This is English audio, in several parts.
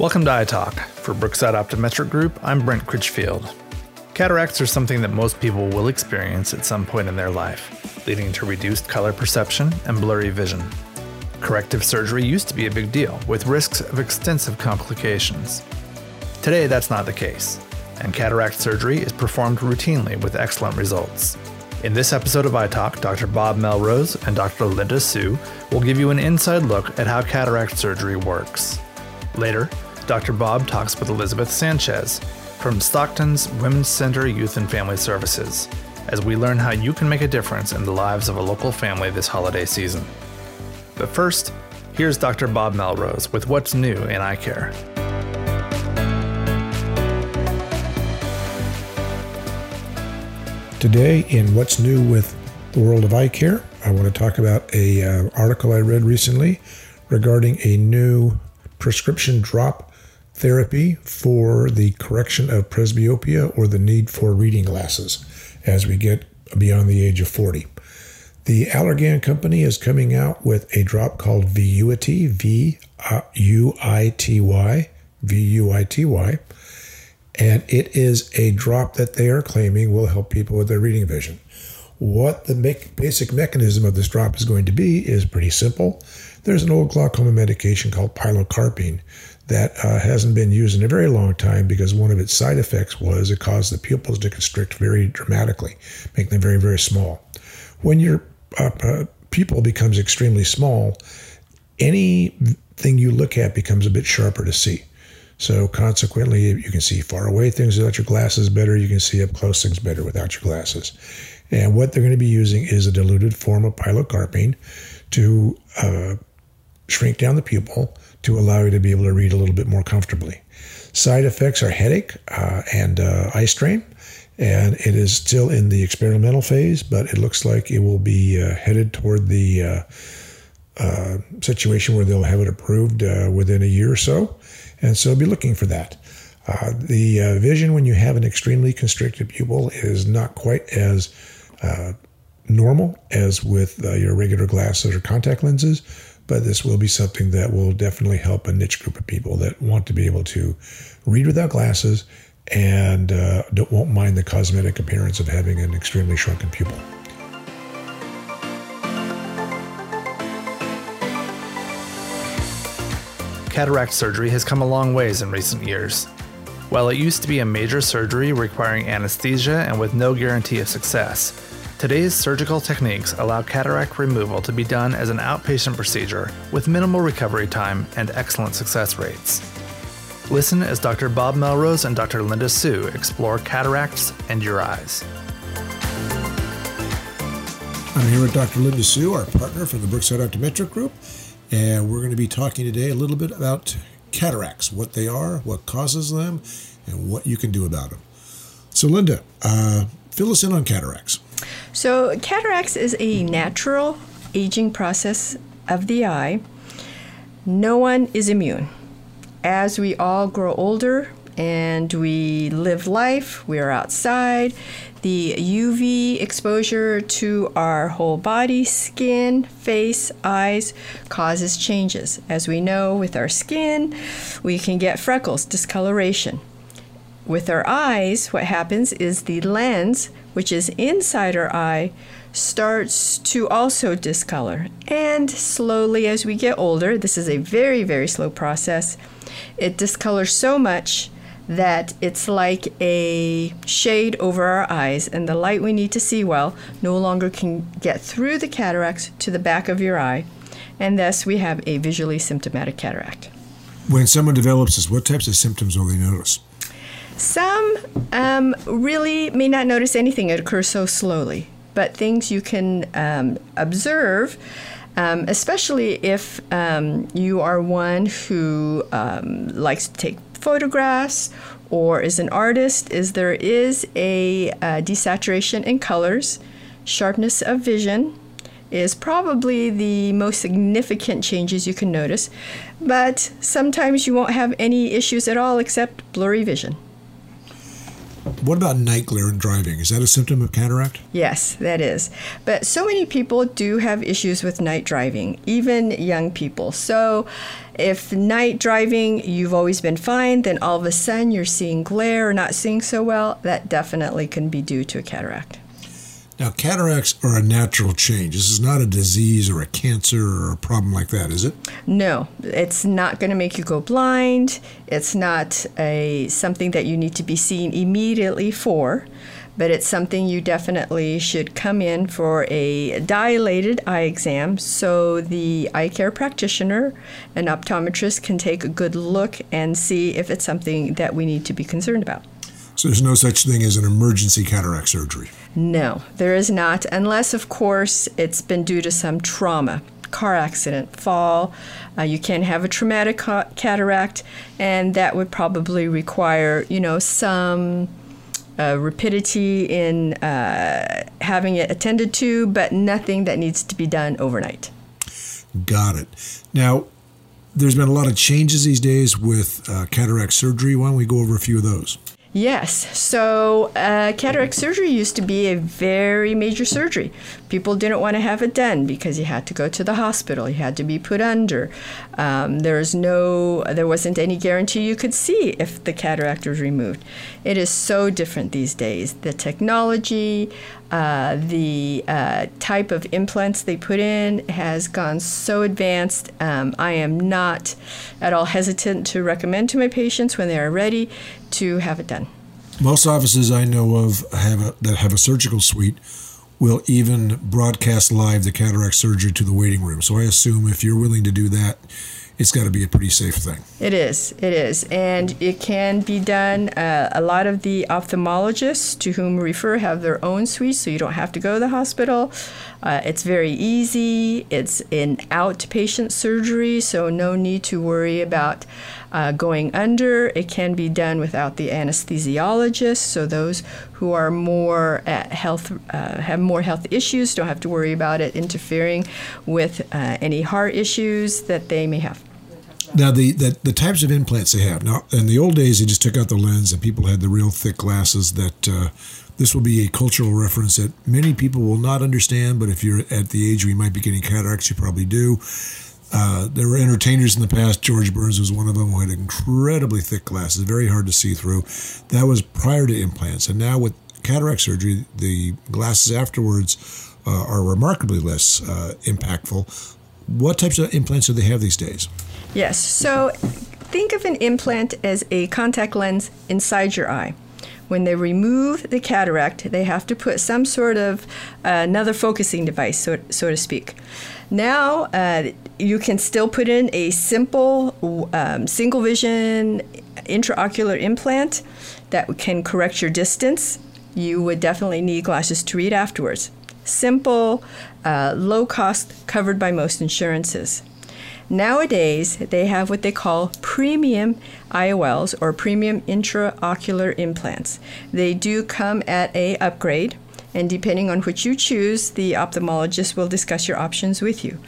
Welcome to iTalk. For Brookside Optometric Group, I'm Brent Critchfield. Cataracts are something that most people will experience at some point in their life, leading to reduced color perception and blurry vision. Corrective surgery used to be a big deal, with risks of extensive complications. Today, that's not the case, and cataract surgery is performed routinely with excellent results. In this episode of iTalk, Dr. Bob Melrose and Dr. Linda Su will give you an inside look at how cataract surgery works. Later, Dr. Bob talks with Elizabeth Sanchez from Stockton's Women's Center Youth and Family Services as we learn how you can make a difference in the lives of a local family this holiday season. But first, here's Dr. Bob Melrose with what's new in eye care. Today, in what's new with the world of eye care, I want to talk about a uh, article I read recently regarding a new prescription drop therapy for the correction of presbyopia or the need for reading glasses as we get beyond the age of 40. The Allergan company is coming out with a drop called Vuity, V U I T Y, V U I T Y, and it is a drop that they are claiming will help people with their reading vision. What the basic mechanism of this drop is going to be is pretty simple. There's an old glaucoma medication called pilocarpine that uh, hasn't been used in a very long time because one of its side effects was it caused the pupils to constrict very dramatically, making them very, very small. When your uh, pupil becomes extremely small, anything you look at becomes a bit sharper to see. So consequently, you can see far away things without your glasses better. You can see up close things better without your glasses. And what they're going to be using is a diluted form of pilocarpine to uh, shrink down the pupil to allow you to be able to read a little bit more comfortably. Side effects are headache uh, and uh, eye strain, and it is still in the experimental phase, but it looks like it will be uh, headed toward the uh, uh, situation where they'll have it approved uh, within a year or so, and so be looking for that. the vision when you have an extremely constricted pupil is not quite as normal as with your regular glasses or contact lenses but this will be something that will definitely help a niche group of people that want to be able to read without glasses and uh, won't mind the cosmetic appearance of having an extremely shrunken pupil. Cataract surgery has come a long ways in recent years. While it used to be a major surgery requiring anesthesia and with no guarantee of success, Today's surgical techniques allow cataract removal to be done as an outpatient procedure with minimal recovery time and excellent success rates. Listen as Dr. Bob Melrose and Dr. Linda Su explore cataracts and your eyes. I'm here with Dr. Linda Su, our partner from the Brookside Optometric Group, and we're going to be talking today a little bit about cataracts, what they are, what causes them, and what you can do about them. So, Linda, uh, fill us in on cataracts. So, cataracts is a natural aging process of the eye. No one is immune. As we all grow older and we live life, we are outside, the UV exposure to our whole body, skin, face, eyes causes changes. As we know, with our skin, we can get freckles, discoloration. With our eyes, what happens is the lens which is inside our eye, starts to also discolor. And slowly, as we get older, this is a very, very slow process, it discolors so much that it's like a shade over our eyes, and the light we need to see well no longer can get through the cataracts to the back of your eye, and thus we have a visually symptomatic cataract. When someone develops this, what types of symptoms will they notice? Some um, really may not notice anything, it occurs so slowly. But things you can um, observe, um, especially if um, you are one who um, likes to take photographs or is an artist, is there is a uh, desaturation in colors, sharpness of vision, is probably the most significant changes you can notice, but sometimes you won't have any issues at all except blurry vision. What about night glare and driving? Is that a symptom of cataract? Yes, that is. But so many people do have issues with night driving, even young people. So if night driving you've always been fine, then all of a sudden you're seeing glare or not seeing so well, that definitely can be due to a cataract. Now, cataracts are a natural change. This is not a disease or a cancer or a problem like that, is it? No, it's not going to make you go blind. It's not a something that you need to be seen immediately for, but it's something you definitely should come in for a dilated eye exam so the eye care practitioner an optometrist can take a good look and see if it's something that we need to be concerned about. So there's no such thing as an emergency cataract surgery. No, there is not, unless, of course, it's been due to some trauma car accident, fall. Uh, you can have a traumatic ca- cataract, and that would probably require, you know, some uh, rapidity in uh, having it attended to, but nothing that needs to be done overnight. Got it. Now, there's been a lot of changes these days with uh, cataract surgery. Why don't we go over a few of those? Yes. So, uh, cataract surgery used to be a very major surgery. People didn't want to have it done because you had to go to the hospital. You had to be put under. Um, there's no, there wasn't any guarantee you could see if the cataract was removed. It is so different these days. The technology, uh, the uh, type of implants they put in has gone so advanced. Um, I am not at all hesitant to recommend to my patients when they are ready to have it done. Most offices I know of have a, that have a surgical suite will even broadcast live the cataract surgery to the waiting room. So I assume if you're willing to do that, it's got to be a pretty safe thing. It is. It is. And it can be done. Uh, a lot of the ophthalmologists to whom we refer have their own suite, so you don't have to go to the hospital. Uh, it's very easy. It's an outpatient surgery, so no need to worry about uh, going under. It can be done without the anesthesiologist, so those who are more health uh, have more health issues don't have to worry about it interfering with uh, any heart issues that they may have. Now the, the the types of implants they have. Now in the old days they just took out the lens and people had the real thick glasses that uh, this will be a cultural reference that many people will not understand but if you're at the age where you might be getting cataracts you probably do. Uh, there were entertainers in the past. George Burns was one of them who had incredibly thick glasses very hard to see through. That was prior to implants. And now with cataract surgery the glasses afterwards uh, are remarkably less uh, impactful. What types of implants do they have these days Yes. So think of an implant as a contact lens inside your eye. When they remove the cataract, they have to put some sort of uh, another focusing device, so, so to speak. Now, uh, you can still put in a simple um, single vision intraocular implant that can correct your distance. You would definitely need glasses to read afterwards. Simple, uh, low cost, covered by most insurances. Nowadays, they have what they call premium IOLs or premium intraocular implants. They do come at a upgrade, and depending on which you choose, the ophthalmologist will discuss your options with you.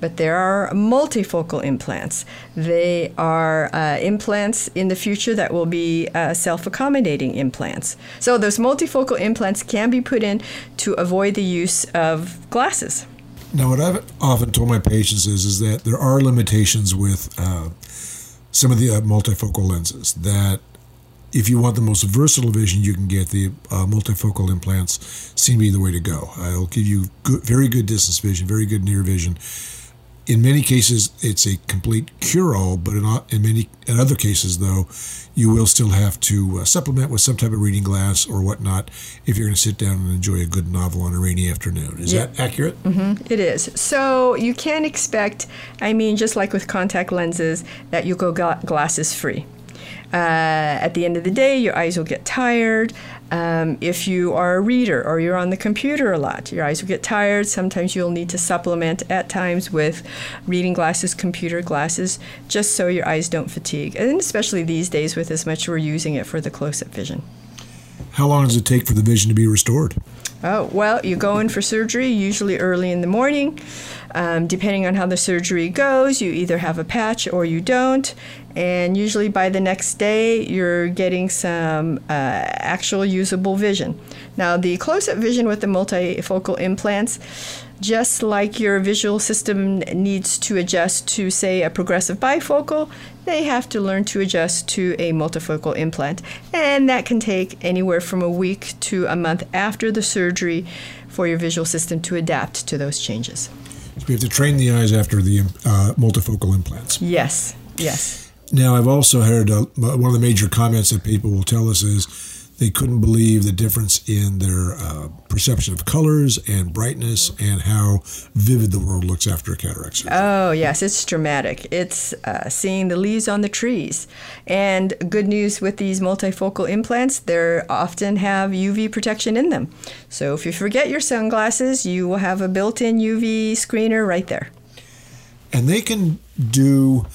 But there are multifocal implants. They are uh, implants in the future that will be uh, self accommodating implants. So, those multifocal implants can be put in to avoid the use of glasses. Now, what I've often told my patients is, is that there are limitations with uh, some of the uh, multifocal lenses. That if you want the most versatile vision you can get, the uh, multifocal implants seem to be the way to go. It'll give you good, very good distance vision, very good near vision in many cases, it's a complete cure-all, but in, in many in other cases, though, you will still have to uh, supplement with some type of reading glass or whatnot if you're going to sit down and enjoy a good novel on a rainy afternoon. Is yeah. that accurate? Mm-hmm. It is. So you can't expect, I mean, just like with contact lenses, that you go glasses free. Uh, at the end of the day, your eyes will get tired. Um, if you are a reader or you're on the computer a lot, your eyes will get tired. Sometimes you'll need to supplement at times with reading glasses, computer glasses, just so your eyes don't fatigue. And especially these days with as much we're using it for the close up vision. How long does it take for the vision to be restored? Oh, well, you go in for surgery usually early in the morning. Um, depending on how the surgery goes, you either have a patch or you don't. And usually by the next day, you're getting some uh, actual usable vision. Now, the close up vision with the multifocal implants just like your visual system needs to adjust to, say, a progressive bifocal, they have to learn to adjust to a multifocal implant. And that can take anywhere from a week to a month after the surgery for your visual system to adapt to those changes. So we have to train the eyes after the uh, multifocal implants. Yes, yes. Now, I've also heard uh, one of the major comments that people will tell us is they couldn't believe the difference in their uh, perception of colors and brightness and how vivid the world looks after a cataract surgery. Oh, yes, it's dramatic. It's uh, seeing the leaves on the trees. And good news with these multifocal implants, they often have UV protection in them. So if you forget your sunglasses, you will have a built in UV screener right there. And they can do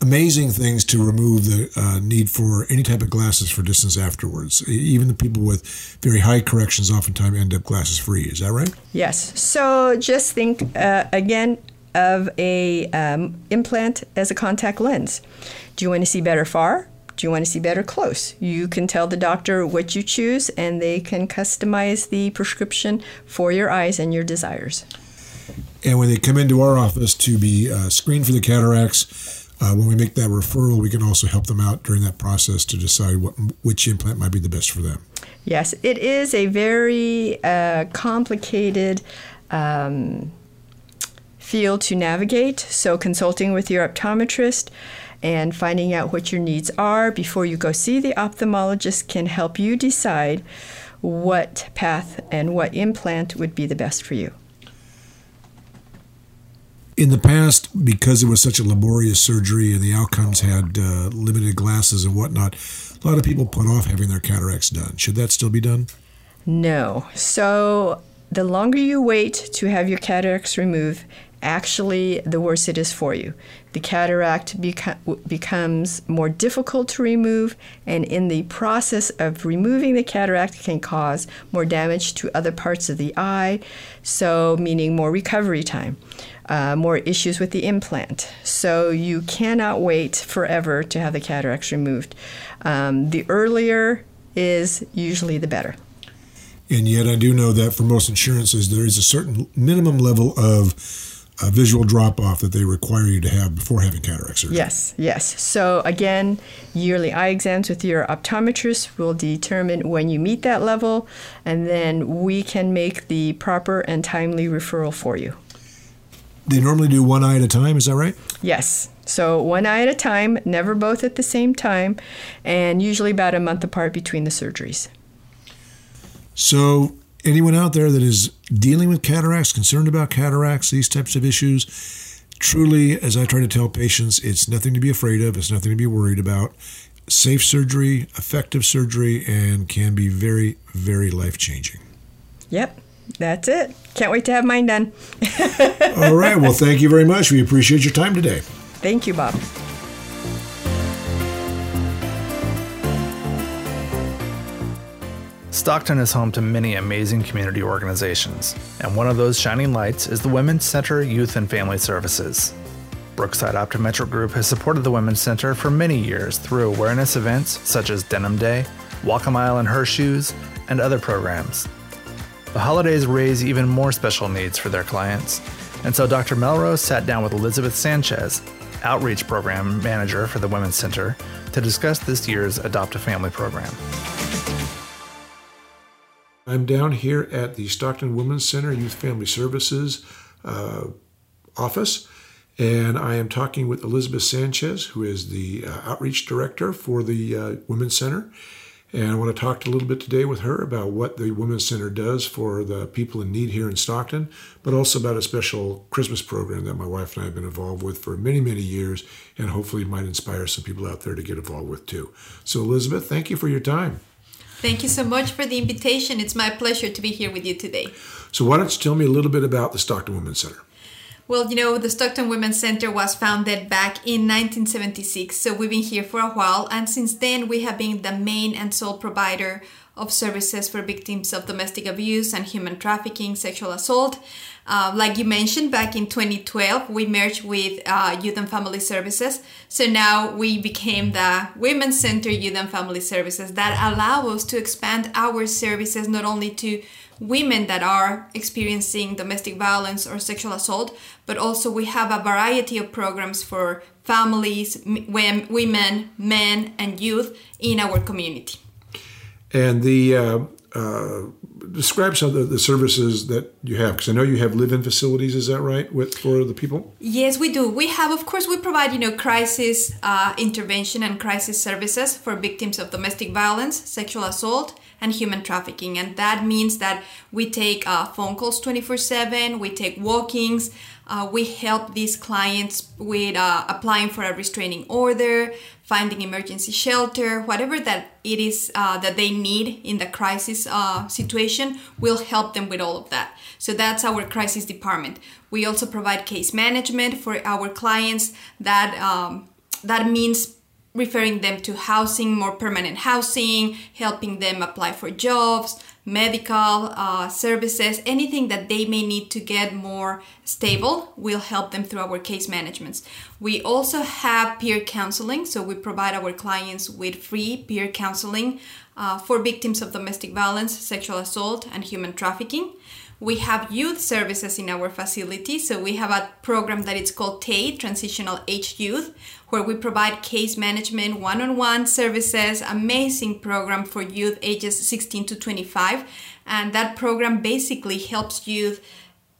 amazing things to remove the uh, need for any type of glasses for distance afterwards. Even the people with very high corrections oftentimes end up glasses free. Is that right? Yes. So just think uh, again of a um, implant as a contact lens. Do you want to see better far? Do you want to see better close? You can tell the doctor what you choose, and they can customize the prescription for your eyes and your desires. And when they come into our office to be uh, screened for the cataracts, uh, when we make that referral, we can also help them out during that process to decide what which implant might be the best for them. Yes, it is a very uh, complicated um, field to navigate. So, consulting with your optometrist and finding out what your needs are before you go see the ophthalmologist can help you decide what path and what implant would be the best for you in the past, because it was such a laborious surgery and the outcomes had uh, limited glasses and whatnot, a lot of people put off having their cataracts done. Should that still be done? No. So the longer you wait to have your cataracts removed, actually, the worse it is for you. The cataract beca- becomes more difficult to remove, and in the process of removing the cataract, can cause more damage to other parts of the eye, so meaning more recovery time uh, more issues with the implant. So you cannot wait forever to have the cataracts removed. Um, the earlier is usually the better. And yet, I do know that for most insurances, there is a certain minimum level of uh, visual drop off that they require you to have before having cataract surgery. Yes, yes. So, again, yearly eye exams with your optometrist will determine when you meet that level, and then we can make the proper and timely referral for you. They normally do one eye at a time, is that right? Yes. So one eye at a time, never both at the same time, and usually about a month apart between the surgeries. So, anyone out there that is dealing with cataracts, concerned about cataracts, these types of issues, truly, as I try to tell patients, it's nothing to be afraid of, it's nothing to be worried about. Safe surgery, effective surgery, and can be very, very life changing. Yep. That's it. Can't wait to have mine done. All right. Well, thank you very much. We appreciate your time today. Thank you, Bob. Stockton is home to many amazing community organizations, and one of those shining lights is the Women's Center Youth and Family Services. Brookside Optometric Group has supported the Women's Center for many years through awareness events such as Denim Day, Walk a Mile in Her Shoes, and other programs. The holidays raise even more special needs for their clients, and so Dr. Melrose sat down with Elizabeth Sanchez, Outreach Program Manager for the Women's Center, to discuss this year's Adopt a Family program. I'm down here at the Stockton Women's Center Youth Family Services uh, office, and I am talking with Elizabeth Sanchez, who is the uh, Outreach Director for the uh, Women's Center. And I want to talk a little bit today with her about what the Women's Center does for the people in need here in Stockton, but also about a special Christmas program that my wife and I have been involved with for many, many years, and hopefully might inspire some people out there to get involved with too. So, Elizabeth, thank you for your time. Thank you so much for the invitation. It's my pleasure to be here with you today. So, why don't you tell me a little bit about the Stockton Women's Center? Well, you know, the Stockton Women's Center was founded back in 1976, so we've been here for a while, and since then we have been the main and sole provider of services for victims of domestic abuse and human trafficking, sexual assault. Uh, like you mentioned, back in 2012, we merged with uh, Youth and Family Services. So now we became the Women's Center Youth and Family Services that allow us to expand our services not only to women that are experiencing domestic violence or sexual assault, but also we have a variety of programs for families, women, men, and youth in our community. And the uh, uh, describe some of the, services that you have because I know you have live-in facilities. Is that right with for the people? Yes, we do. We have, of course, we provide you know crisis uh, intervention and crisis services for victims of domestic violence, sexual assault, and human trafficking. And that means that we take uh, phone calls 24 7, we take walk-ins, uh, we help these clients with uh, applying for a restraining order, finding emergency shelter, whatever that it is uh, that they need in the crisis uh, situation, we'll help them with all of that. So that's our crisis department. We also provide case management for our clients. That um, that means referring them to housing, more permanent housing, helping them apply for jobs, medical uh, services, anything that they may need to get more stable, we'll help them through our case managements. We also have peer counseling, so we provide our clients with free peer counseling uh, for victims of domestic violence, sexual assault, and human trafficking. We have youth services in our facility. So we have a program that is called TAY, Transitional Age Youth, where we provide case management, one-on-one services, amazing program for youth ages 16 to 25. And that program basically helps youth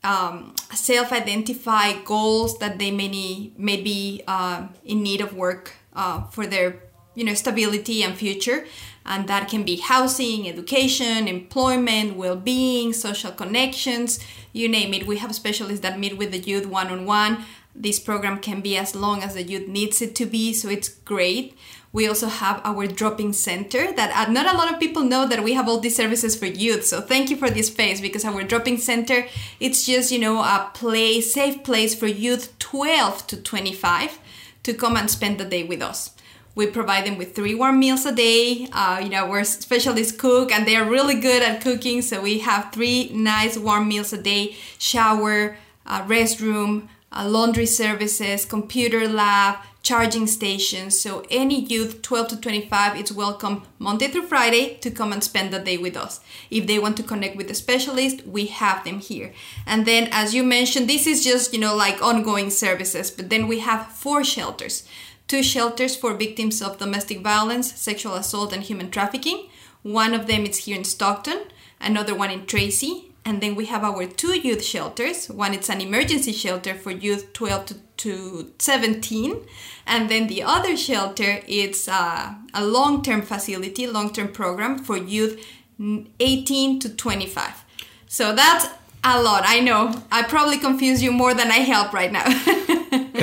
um, self-identify goals that they may, may be uh, in need of work uh, for their you know stability and future and that can be housing education employment well-being social connections you name it. We have specialists that meet with the youth one-on-one. This program can be as long as the youth needs it to be so it's great. We also have our drop-in center that uh, not a lot of people know that we have all these services for youth so thank you for this space because our drop-in center it's just you know a place safe place for youth 12 to 25 to come and spend the day with us we provide them with three warm meals a day. Uh, you know, we're specialists cook and they're really good at cooking. So we have three nice warm meals a day, shower, uh, restroom, uh, laundry services, computer lab, charging stations. So any youth 12 to 25 is welcome Monday through Friday to come and spend the day with us. If they want to connect with a specialist, we have them here. And then as you mentioned, this is just, you know, like ongoing services, but then we have four shelters two shelters for victims of domestic violence, sexual assault, and human trafficking. One of them is here in Stockton, another one in Tracy, and then we have our two youth shelters. One is an emergency shelter for youth 12 to, to 17, and then the other shelter it's uh, a long-term facility, long-term program for youth 18 to 25. So that's a lot. I know. I probably confuse you more than I help right now.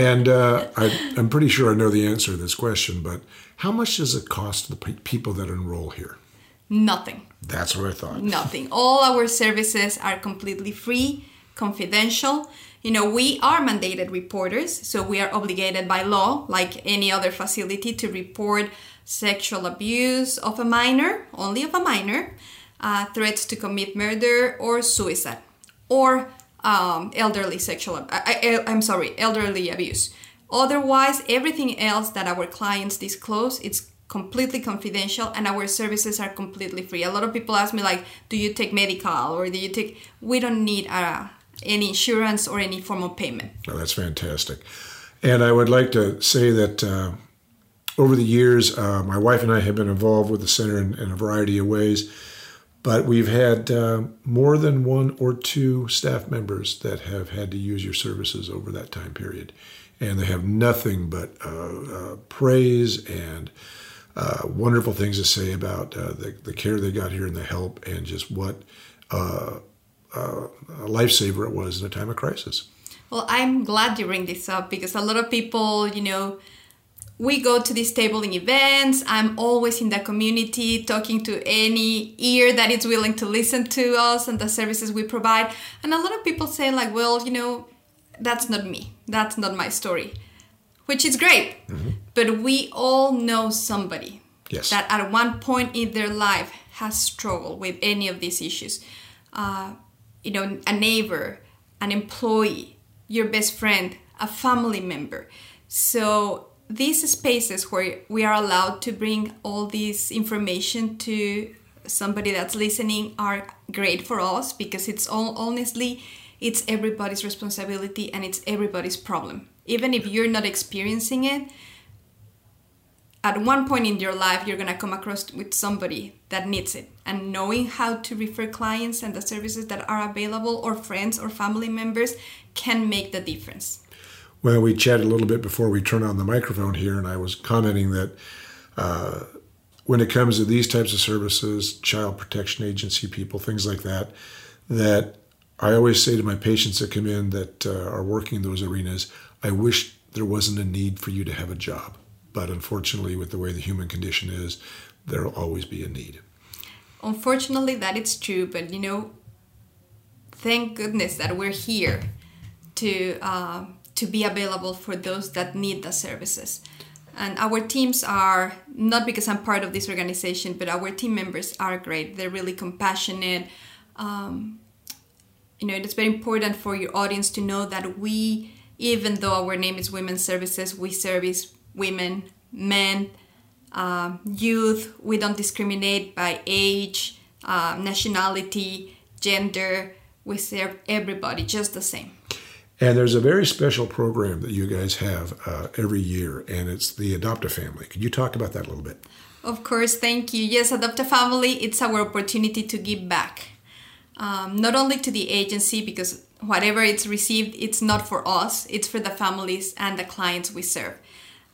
and uh, I, am pretty sure I know the answer to this question, but how much does it cost the people that enroll here? Nothing. That's what I thought. Nothing. All our services are completely free, confidential. You know, we are mandated reporters, so we are obligated by law, like any other facility, to report sexual abuse of a minor, only of a minor, uh, threats to commit murder or suicide, or um, elderly sexual, I, am sorry, elderly abuse. Otherwise, everything else that our clients disclose, it's completely confidential and our services are completely free. A lot of people ask me like, do you take medical or do you take, we don't need uh, any insurance or any form of payment. That's fantastic. And I would like to say that uh, over the years, uh, my wife and I have been involved with the center in, in a variety of ways. But we've had uh, more than one or two staff members that have had to use your services over that time period. And they have nothing but uh, uh, praise and uh, wonderful things to say about uh, the, the, care they got here and the help and just what a lifesaver it was in a time of crisis. Well, I'm glad you bring this up because a lot of people, you know, we go to these tabling events. I'm always in the community talking to any ear that is willing to listen to us and the services we provide. And a lot of people say, like, well, you know, that's not me. That's not my story, which is great. Mm-hmm. But we all know somebody yes. that at one point in their life has struggled with any of these issues. Uh, you know, a neighbor, an employee, your best friend, a family member. So these spaces where we are allowed to bring all this information to somebody that's listening are great for us because it's all honestly it's everybody's responsibility and it's everybody's problem. Even if you're not experiencing it at one point in your life you're going to come across with somebody that needs it. And knowing how to refer clients and the services that are available or friends or family members can make the difference well we chatted a little bit before we turned on the microphone here and i was commenting that uh, when it comes to these types of services child protection agency people things like that that i always say to my patients that come in that uh, are working in those arenas i wish there wasn't a need for you to have a job but unfortunately, with the way the human condition is, there'll always be a need. Unfortunately, that is true, but you know, thank goodness that we're here to uh, to be available for those that need the services. And our teams are not because I'm part of this organization, but our team members are great. They're really compassionate. Um, you know, it's very important for your audience to know that we, even though our name is Women's Services, we service women, men, uh, youth. We don't discriminate by age, uh, nationality, gender. We serve everybody just the same. And there's a very special program that you guys have uh, every year, and it's the Adopt a Family. Could you talk about that a little bit? Of course, thank you. Yes, Adopt a Family, it's our opportunity to give back. Um, not only to the agency, because whatever it's received, it's not for us, it's for the families and the clients we serve.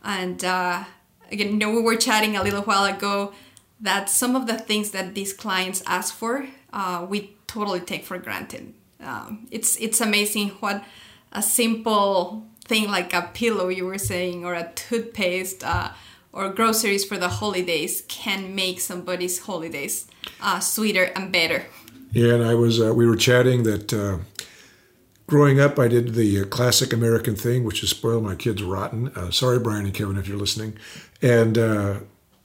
And uh, again, you know, we were chatting a little while ago that some of the things that these clients ask for, uh, we totally take for granted. Um, it's it's amazing what a simple thing like a pillow you were saying, or a toothpaste, uh, or groceries for the holidays can make somebody's holidays uh, sweeter and better. Yeah, and I was uh, we were chatting that uh, growing up, I did the uh, classic American thing, which is spoil my kids rotten. Uh, sorry, Brian and Kevin, if you're listening. And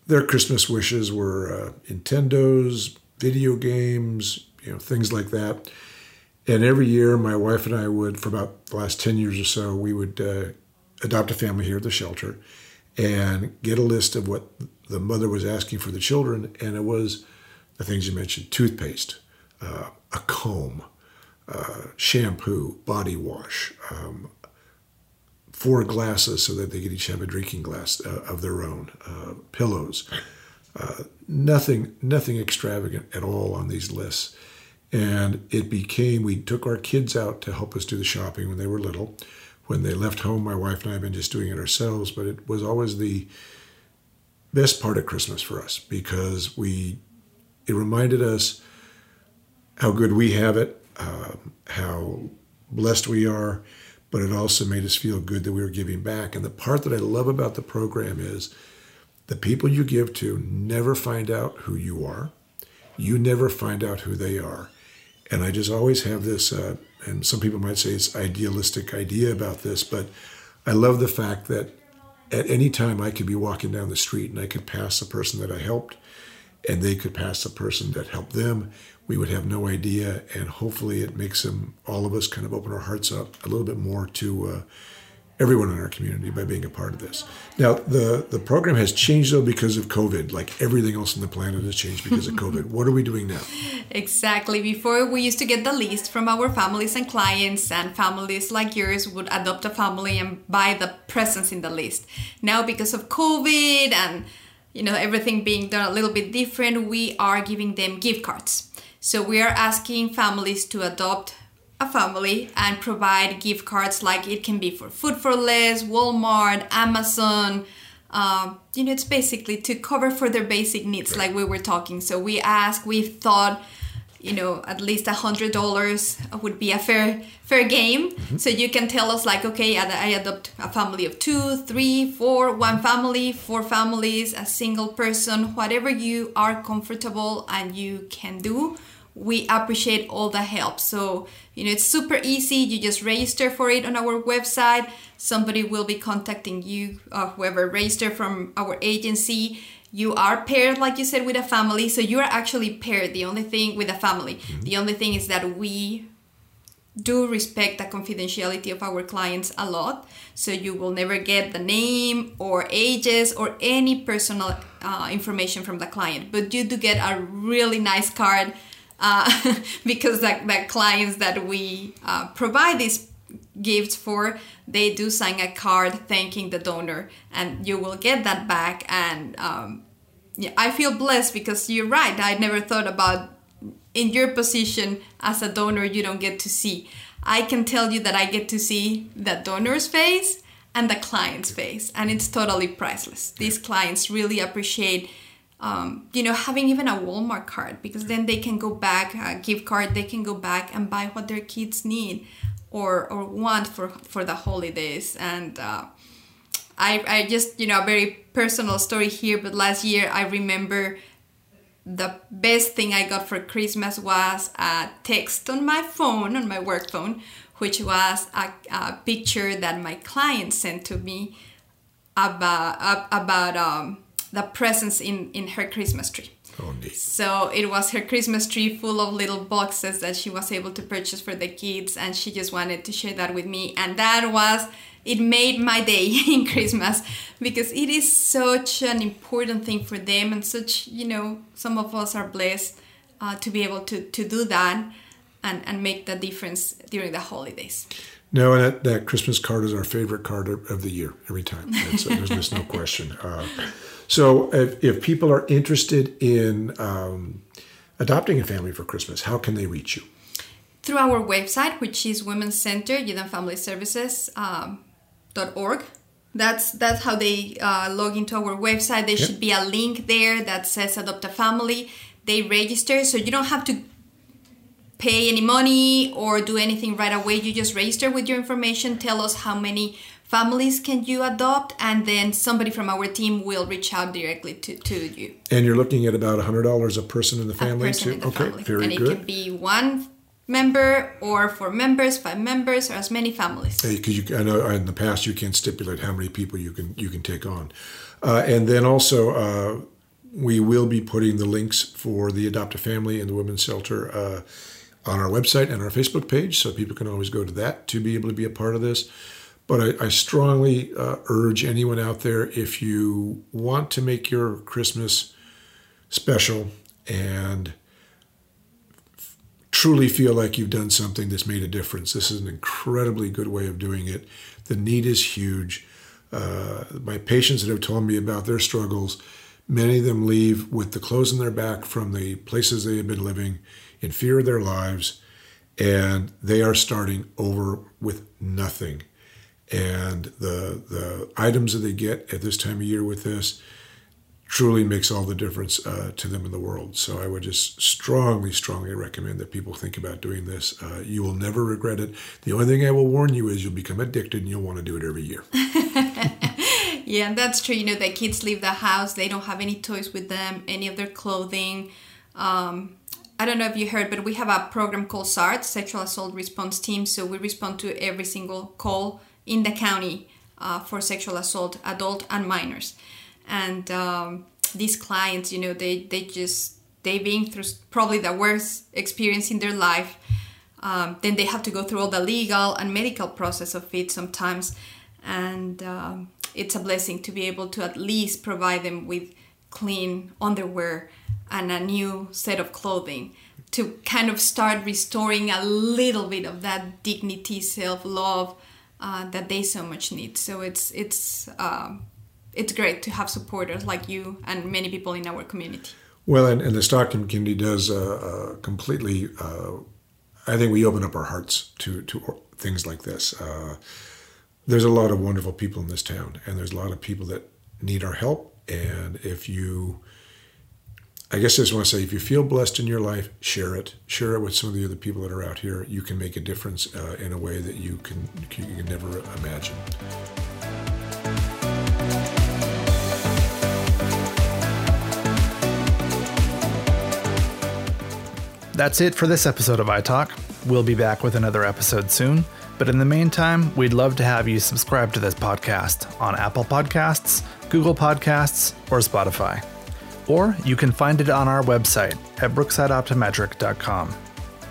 their Christmas wishes were Nintendos, video games, you know, things like that. And every year, my wife and I would, for about the last 10 years or so, we would uh, adopt a family here at the shelter and get a list of what the mother was asking for the children. And it was the things you mentioned toothpaste, uh, a comb, uh, shampoo, body wash, um, four glasses so that they could each have a drinking glass uh, of their own, uh, pillows. Uh, nothing, nothing extravagant at all on these lists. And it became, we took our kids out to help us do the shopping when they were little. When they left home, my wife and I have been just doing it ourselves, but it was always the best part of Christmas for us because we, it reminded us how good we have it, um, how blessed we are, but it also made us feel good that we were giving back. And the part that I love about the program is the people you give to never find out who you are. You never find out who they are. And I just always have this, uh, and some people might say it's idealistic idea about this, but I love the fact that at any time I could be walking down the street and I could pass a person that I helped, and they could pass a person that helped them we would have no idea. And hopefully, it makes them, all of us, kind of open our hearts up a little bit more to uh, everyone in our community by being a part of this. Now, the, the program has changed though because of COVID, like everything else on the planet has changed because of COVID. what are we doing now? Exactly. Before, we used to get the list from our families and clients, and families like yours would adopt a family and buy the presents in the list. Now, because of COVID and you know everything being done a little bit different, we are giving them gift cards. So we are asking families to adopt a family and provide gift cards like it can be for Food 4 Less, Walmart, Amazon. Um, you know, it's basically to cover for their basic needs, like we were talking. So we ask, we thought, you know, at least a hundred dollars would be a fair fair game. Mm-hmm. So you can tell us like, okay, I adopt a family of two, three, four, one family, four families, a single person, whatever you are comfortable and you can do we appreciate all the help. So, you know, it's super easy. You just register for it on our website. Somebody will be contacting you, uh, whoever register from our agency. you are paired, like you said, with a family. So you are actually paired. The only thing with a family, the only thing is that we do respect the confidentiality of our clients a lot. So you will never get the name or ages or any personal uh, information from the client, but you do get a really nice card uh, because the, the clients that we uh, provide these gifts for they do sign a card thanking the donor. And you will get that back and um, yeah, i feel blessed because you're right. I never thought about in your position as a donor you don't get to see. I can tell you that i get to see the donor's face and the client's face and it's totally priceless. These clients really appreciate um, you know having even a walmart card because then they can go back a gift card they can go back and buy what their kids need or or want for for the holidays. And uh, I, I just you know a very personal story here but last year i remember the best thing i got for christmas was a text on my phone on my work phone which was a, a picture that my client sent to me about about um, the presents in in her christmas tree Oh, so it was her Christmas tree full of little boxes that she was able to purchase for the kids, and she just wanted to share that with me. And that was, it made my day in Christmas because it is such an important thing for them, and such, you know, some of us are blessed uh, to be able to, to do that and, and make the difference during the holidays. No, and that, that Christmas card is our favorite card of the year every time. That's, there's just no question. Uh, so, if, if people are interested in um, adopting a family for Christmas, how can they reach you? through our website, which is Women's Center Youth and Family Services um, dot org. That's that's how they uh, log into our website. There should be a link there that says Adopt a Family. They register, so you don't have to pay any money or do anything right away. You just register with your information. Tell us how many families can you adopt, and then somebody from our team will reach out directly to, to you. And you're looking at about $100 a person in the A family, person too? in the okay, family. very and it good. can be one member or four members, five members, or as many families. because you, I know in the past you can stipulate how many people you can you can take on, uh, and then also uh, we will be putting the links for the Adopt a Family and the Women's Shelter uh, on our website and our Facebook page, so people can always go to that to be able to be a part of this. But I, I strongly uh, urge anyone out there if you want to make your Christmas special and truly feel like you've done something that's made a difference. This is an incredibly good way of doing it. The need is huge. Uh, my patients that have told me about their struggles, many of them leave with the clothes on their back from the places they have been living in fear of their lives, and they are starting over with nothing. And the the items that they get at this time of year with this, truly makes all the difference uh, to them in the world. So I would just strongly, strongly recommend that people think about doing this. Uh, you will never regret it. The only thing I will warn you is you'll become addicted and you'll want to do it every year. Yeah, and that's true. You know, the kids leave the house, they don't have any toys with them, any of their clothing. Um, I don't know if you heard, but we have a program called SART, Sexual Assault Response Team. So we respond to every single call in the county uh, for sexual assault, adult and minors. And um, these clients, you know, they, they just, they've been through probably the worst experience in their life. Um, then they have to go through all the legal and medical process of it sometimes. And um, it's a blessing to be able to at least provide them with clean underwear and a new set of clothing to kind of start restoring a little bit of that dignity, self love uh, that they so much need. So it's it's um, it's great to have supporters like you and many people in our community. Well, and, and the Stockton community does uh, uh, completely. Uh, I think we open up our hearts to to things like this. Uh, there's a lot of wonderful people in this town, and there's a lot of people that need our help. And if you, I guess I just want to say, if you feel blessed in your life, share it. Share it with some of the other people that are out here. You can make a difference uh, in a way that you can you can never imagine. That's it for this episode of iTalk. We'll be back with another episode soon, but in the meantime, we'd love to have you subscribe to this podcast on Apple Podcasts, Google Podcasts, or Spotify. Or you can find it on our website at brooksideoptometric.com.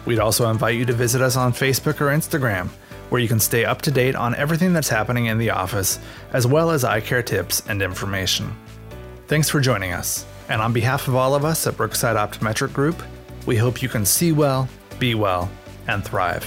We'd also invite you to visit us on Facebook or Instagram, where you can stay up to date on everything that's happening in the office, as well as eye care tips and information. Thanks for joining us, and on behalf of all of us at Brookside Optometric Group, we hope you can see well, be well, and thrive.